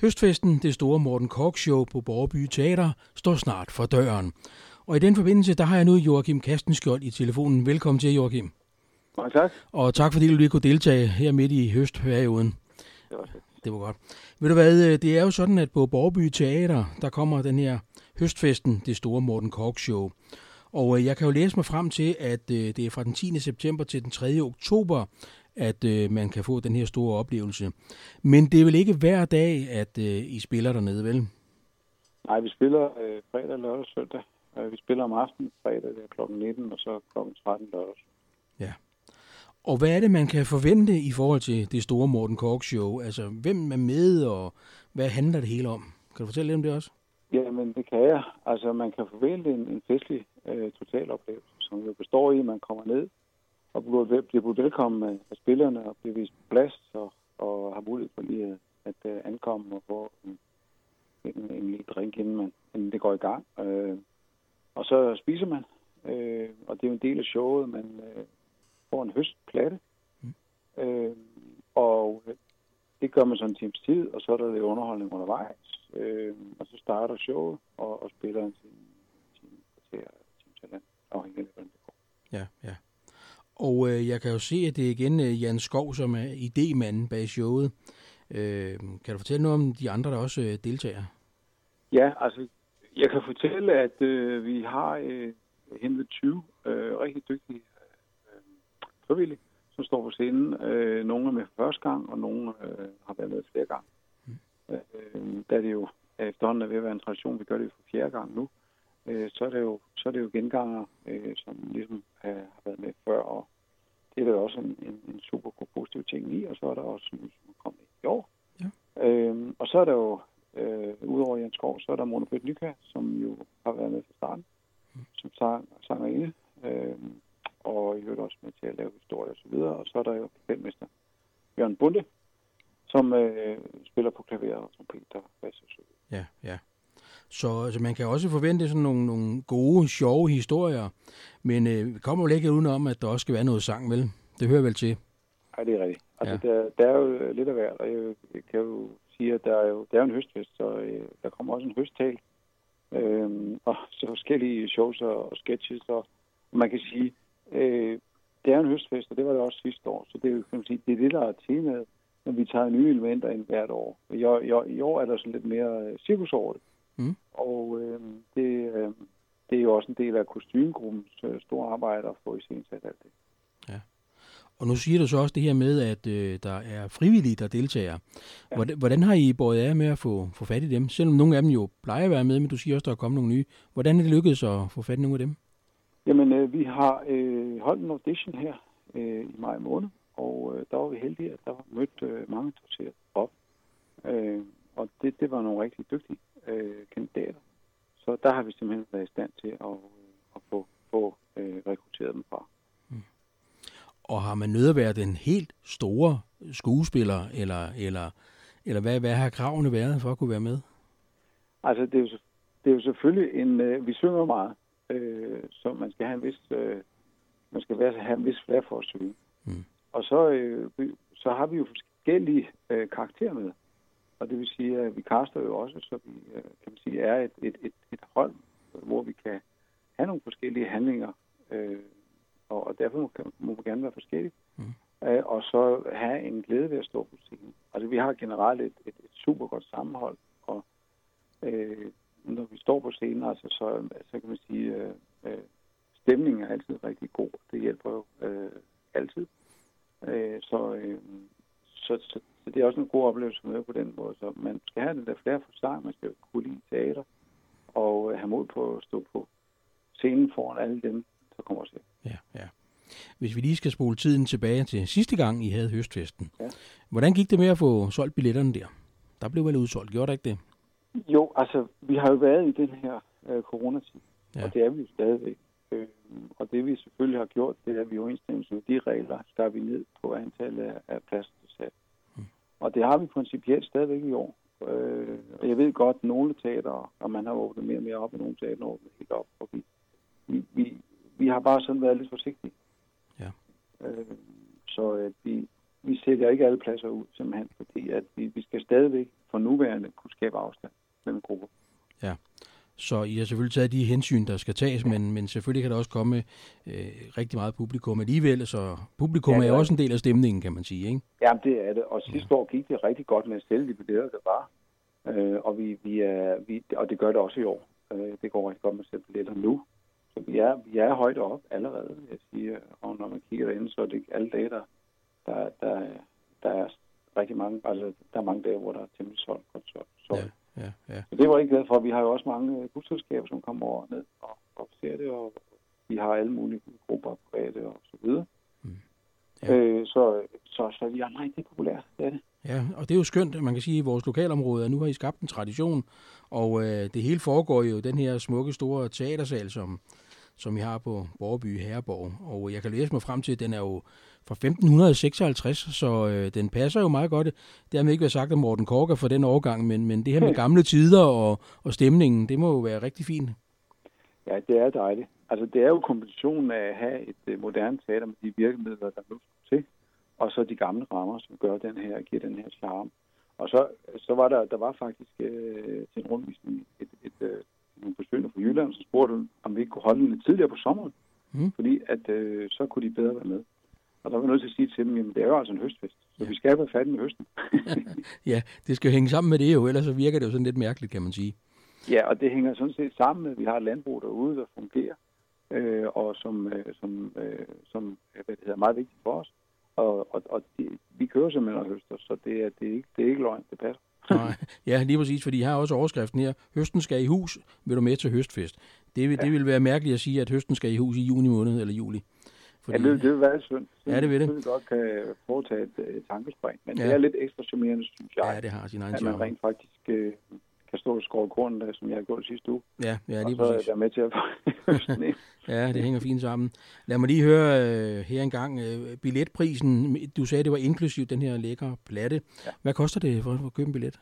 Høstfesten, det store Morten Kork Show på Borgerby Teater, står snart for døren. Og i den forbindelse, der har jeg nu Joachim Kastenskjold i telefonen. Velkommen til, Joachim. Mange tak. Og tak fordi du lige kunne deltage her midt i høstperioden. Det var fedt. Det var godt. Ved du hvad, det er jo sådan, at på Borgerby Teater, der kommer den her Høstfesten, det store Morten Kork Show. Og øh, jeg kan jo læse mig frem til, at øh, det er fra den 10. september til den 3. oktober, at øh, man kan få den her store oplevelse. Men det er vel ikke hver dag, at I spiller dernede, vel? Nej, vi spiller øh, fredag, lørdag og søndag. Vi spiller om aftenen fredag kl. 19, og så kl. 13 lørdag. Ja. Og hvad er det, man kan forvente i forhold til det store Morten Kork Show? Altså, hvem er med, og hvad handler det hele om? Kan du fortælle lidt om det også? Ja, men det kan jeg. Altså, man kan forvente en, en festlig øh, totaloplevelse, som jo består i, at man kommer ned og bliver, bliver budt velkommen af, spillerne og bliver vist plads og, og har mulighed for lige at, at uh, ankomme og få en, en, en lille drink, inden, man, inden det går i gang. Øh, og så spiser man, øh, og det er jo en del af showet. Man øh, får en høstplatte, mm. øh, og det gør man sådan en times tid, og så er der lidt underholdning undervejs. Øh, og så starter showet, og, og spiller en time, time kvarter, time talent, afhængig af, hvordan det går. Ja, ja. Og øh, jeg kan jo se, at det er igen øh, Jan Skov, som er idémanden bag showet. Øh, kan du fortælle noget om de andre, der også øh, deltager? Ja, altså, jeg kan fortælle, at øh, vi har øh, hentet 20 øh, rigtig dygtige øh, øh frivillige, som står på scenen. Øh, nogle er med første gang, og nogle øh, har været med flere gange. Mm. Øh, da det jo efterhånden er ved at være en tradition, vi gør det for fjerde gang nu, øh, så, er det jo, så er det jo genganger, øh, som ligesom har, har været med før, og det er der også en, en, en super god positiv ting og er som kommet i år. Ja. Øh, og så er der jo, øh, udover Jens Skov, så er der Mona Bødt Nyka, som jo har været med fra starten, mm. som sang, sangerinde, øh, og i øvrigt også med til at lave historie og så videre. Og så er der jo kapelmester Bjørn Bunde, som øh, spiller på klaver og trompet og bass og så videre. Ja, ja. Så altså, man kan også forvente sådan nogle, nogle gode, sjove historier, men øh, vi kommer vel ikke udenom, at der også skal være noget sang, vel? Det hører vel til. Nej, det er rigtigt. Altså, ja. der, der er jo lidt af hvert, og jeg, jeg kan jo sige, at der er jo der er en høstfest, så øh, der kommer også en høsttal, øh, og så forskellige shows og, og sketches, og man kan sige, øh, det er en høstfest, og det var det også sidste år, så det er jo, kan man sige, det er det, der er temaet, når vi tager nye elementer ind hvert år. I år, i år, er der sådan lidt mere øh, cirkus over det. Mm. Og øh, det, øh, det er jo også en del af kostymegruppens øh, store arbejde at få i sat alt det. Ja. Og nu siger du så også det her med, at øh, der er frivillige, der deltager. Ja. Hvordan, hvordan har I båret af med at få, få fat i dem? Selvom nogle af dem jo plejer at være med, men du siger også, der er kommet nogle nye. Hvordan er det lykkedes at få fat i nogle af dem? Jamen, øh, vi har øh, holdt en audition her øh, i maj måned, og øh, der var vi heldige, at der var mødt øh, mange interesseret op. Øh, og det, det var nogle rigtig dygtige øh, kandidater. Så der har vi simpelthen været i stand til at, at få, få øh, rekrutteret dem fra. Og har man nødt at være den helt store skuespiller, eller, eller, eller hvad, hvad har kravene været for at kunne være med? Altså, det er jo, det er jo selvfølgelig en... Øh, vi synger meget, øh, så man skal have en vis... Øh, man skal være, have en vis flere for at synge. Mm. Og så, øh, så har vi jo forskellige øh, karakterer med. Og det vil sige, at vi kaster jo også, så vi øh, kan man sige, er et, et, et, et hold, hvor vi kan have nogle forskellige handlinger, øh, og, og derfor må, må vi gerne være forskellige. Mm. Øh, og så have en glæde ved at stå på scenen. Altså vi har generelt et, et, et super godt sammenhold, og øh, når vi står på scenen, altså, så, så kan man sige, øh, øh, stemningen er altid rigtig god. Det hjælper jo øh, altid. Øh, så, øh, så, så så det er også en god oplevelse med på den måde. Så man skal have den der flere for man skal kunne lide teater, og øh, have mod på at stå på scenen foran alle dem, der kommer til. Ja, ja. Hvis vi lige skal spole tiden tilbage til sidste gang, I havde høstfesten. Ja. Hvordan gik det med at få solgt billetterne der? Der blev vel udsolgt, gjorde der ikke det? Jo, altså, vi har jo været i den her øh, coronatid, ja. og det er vi jo stadigvæk. Øh, og det vi selvfølgelig har gjort, det er, at vi i overensstemmelse med de regler, skar vi ned på antallet af, af pladser og det har vi principielt stadigvæk i år. Øh, og jeg ved godt, at nogle teater, og man har åbnet mere og mere op, og nogle teater åbnet helt op. Vi, vi har bare sådan været lidt forsigtige. Ja. Øh, så at vi, vi sætter ikke alle pladser ud, simpelthen, fordi at vi, vi skal stadigvæk for nuværende kunne skabe afstand mellem grupper. Ja, så I har selvfølgelig taget de hensyn, der skal tages, men, men selvfølgelig kan der også komme øh, rigtig meget publikum alligevel, så publikum ja, er også en del af stemningen, kan man sige, ikke? Jamen, det er det, og sidste ja. år gik det rigtig godt med stille de billetter, der var, øh, og, vi, vi er, vi, og det gør det også i år. Øh, det går rigtig godt med at sætte billetter nu, vi er, vi er højt op allerede, jeg siger, og når man kigger ind, så er det ikke alle dage, der, der, der, der er rigtig mange, altså der er mange dage, hvor der er temmelig solgt. Så, så. Ja ja, ja. Så det var ikke glad for. Vi har jo også mange busselskaber, som kommer over ned og, og ser det, og vi har alle mulige grupper, private og så videre. Mm. Ja. Øh, så, så, så vi er meget populært, det er det. Ja, og det er jo skønt, man kan sige, i vores lokalområde, at nu har I skabt en tradition, og øh, det hele foregår jo den her smukke, store teatersal, som, som I har på Borgerby Herreborg. Og jeg kan læse mig frem til, at den er jo fra 1556, så øh, den passer jo meget godt. Det har ikke været sagt, at Morten Korker for den overgang, men, men det her med gamle tider og, og stemningen, det må jo være rigtig fint. Ja, det er dejligt. Altså, det er jo kombinationen af at have et uh, moderne teater med de virkemidler, der nu til, og så de gamle rammer, som gør den her, giver den her charme. Og så, så var der, der var faktisk øh, til en rundvisning et, et, et, øh, besøgende fra Jylland, som spurgte, om vi ikke kunne holde den lidt tidligere på sommeren, mm. fordi at øh, så kunne de bedre være med. Og der var nødt til at sige til dem, jamen det er jo altså en høstfest, så ja. vi skal have fat med høsten. ja, det skal jo hænge sammen med det jo, ellers så virker det jo sådan lidt mærkeligt, kan man sige. Ja, og det hænger sådan set sammen med, at vi har et landbrug derude, der fungerer, øh, og som, øh, som, øh, som hvad det hedder, er meget vigtigt for os. Og, og, og de, vi kører simpelthen og høster, så det er, det er, ikke, det er ikke løgn, det passer. Nej, ja, lige præcis, fordi jeg har også overskriften her. Høsten skal i hus, vil du med til høstfest. Det, ja. det vil være mærkeligt at sige, at høsten skal i hus i juni måned eller juli. Fordi... Ja, det, det vil være synd. Ja, det vil det. Det godt kan foretage et, et tankespring, men ja. det er lidt ekstra charmerende, synes jeg. Ja, det har sin egen At man rent faktisk øh, kan stå og skåre korn, der, som jeg har gjort sidste uge. Ja, ja lige og præcis. Så er med til at Ja, det hænger fint sammen. Lad mig lige høre øh, her engang. Øh, billetprisen, du sagde, det var inklusiv den her lækre platte. Ja. Hvad koster det for at købe en billet?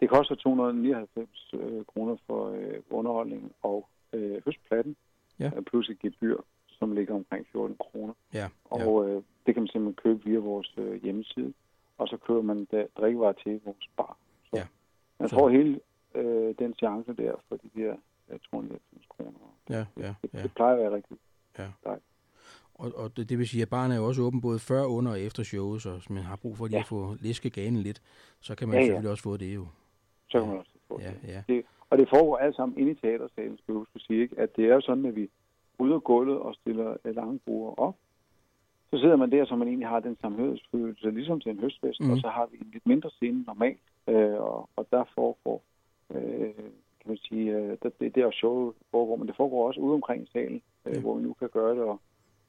Det koster 299 øh, kroner for øh, underholdning og øh, høstplatten, ja. plus et gebyr som ligger omkring 14 kroner. Ja, ja. Og øh, det kan man simpelthen købe via vores øh, hjemmeside, og så køber man da, drikkevarer til vores bar. Så ja. man så. får hele øh, den chance der for de der jeg tror, 90 kroner. Ja, ja, det, ja. det plejer at være rigtig ja. dejligt. Og, og det, det vil sige, at barnet er jo også åben både før, under og efter showet, så hvis man har brug for lige ja. at få læske ganen lidt, så kan man ja, ja. selvfølgelig også få det jo. Så kan man også få ja, det. Ja. det. Og det foregår alt sammen inde i teatersalen, skal vi huske at sige, ikke? at det er jo sådan, at vi af gulvet og stiller lange bruger op. Så sidder man der, så man egentlig har den samhørighedsfølelse, ligesom til en høstfest, mm. og så har vi en lidt mindre scene normalt, øh, og, og der foregår, øh, kan man sige, øh, det, det er der showet foregår, men det foregår også ude omkring i salen, øh, ja. hvor vi nu kan gøre det, og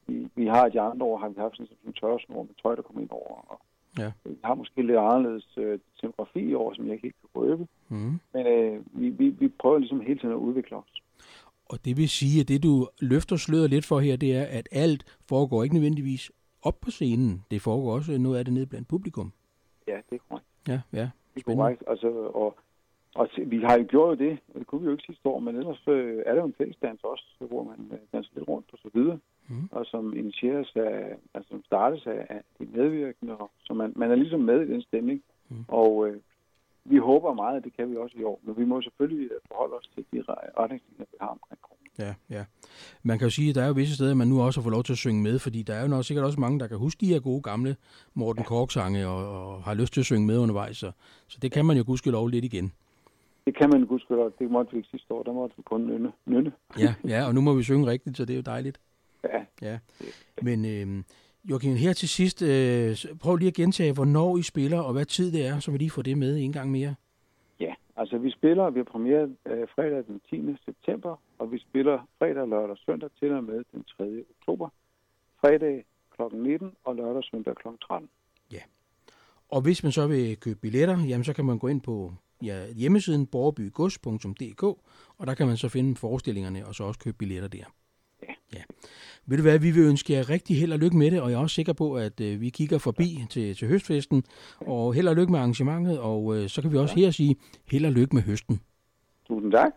vi, vi har et andre år, har vi haft sådan en tørresnor med tøj, der kommer ind over, og Ja. Vi har måske lidt anderledes øh, demografi i år, som jeg ikke helt kan røbe. Mm. Men øh, vi, vi, vi prøver ligesom hele tiden at udvikle os. Og det vil sige, at det du løfter sløret lidt for her, det er, at alt foregår ikke nødvendigvis op på scenen. Det foregår også noget af det nede blandt publikum. Ja, det er korrekt. Ja, ja. Det er korrekt. Altså, og, og vi har jo gjort det, og det kunne vi jo ikke sidste år, men ellers øh, er der jo en fællesdans også, hvor man øh, danser lidt rundt og så videre, mm. og som initieres af, altså som startes af, af de medvirkende, og, så man, man er ligesom med i den stemning, mm. og øh, vi håber meget, at det kan vi også i år, men vi må selvfølgelig øh, forholde os til de retningslinjer, vi har omkring. Ja, ja. Man kan jo sige, at der er jo visse steder, man nu også har fået lov til at synge med, fordi der er jo nok sikkert også mange, der kan huske de her gode gamle Morten Kork-sange og, og har lyst til at synge med undervejs. Så, så det kan man jo lov lidt igen. Det kan man lov. Det måtte vi ikke sidste år. Der måtte vi kun nynne. nynne. ja, ja, og nu må vi synge rigtigt, så det er jo dejligt. Ja. ja. Men øh, Joachim, her til sidst, øh, prøv lige at gentage, hvornår I spiller, og hvad tid det er, så vi lige får det med en gang mere. Ja, altså vi spiller, vi har premiere øh, fredag den 10. september, og vi spiller fredag, lørdag og søndag til og med den 3. oktober. Fredag kl. 19 og lørdag og søndag kl. 13. Ja. Og hvis man så vil købe billetter, jamen så kan man gå ind på ja, hjemmesiden borgerbygods.dk, og der kan man så finde forestillingerne og så også købe billetter der. Ja. ja. Ved du hvad, vi vil ønske jer rigtig held og lykke med det, og jeg er også sikker på, at øh, vi kigger forbi til, til høstfesten, og held og lykke med arrangementet, og øh, så kan vi også her sige held og lykke med høsten. Tusind tak.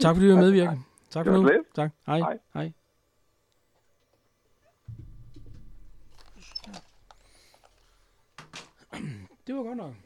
Tak fordi du var medvirket. Tak for nu. Tak. Hej. Hej. Hej. Det var godt nok.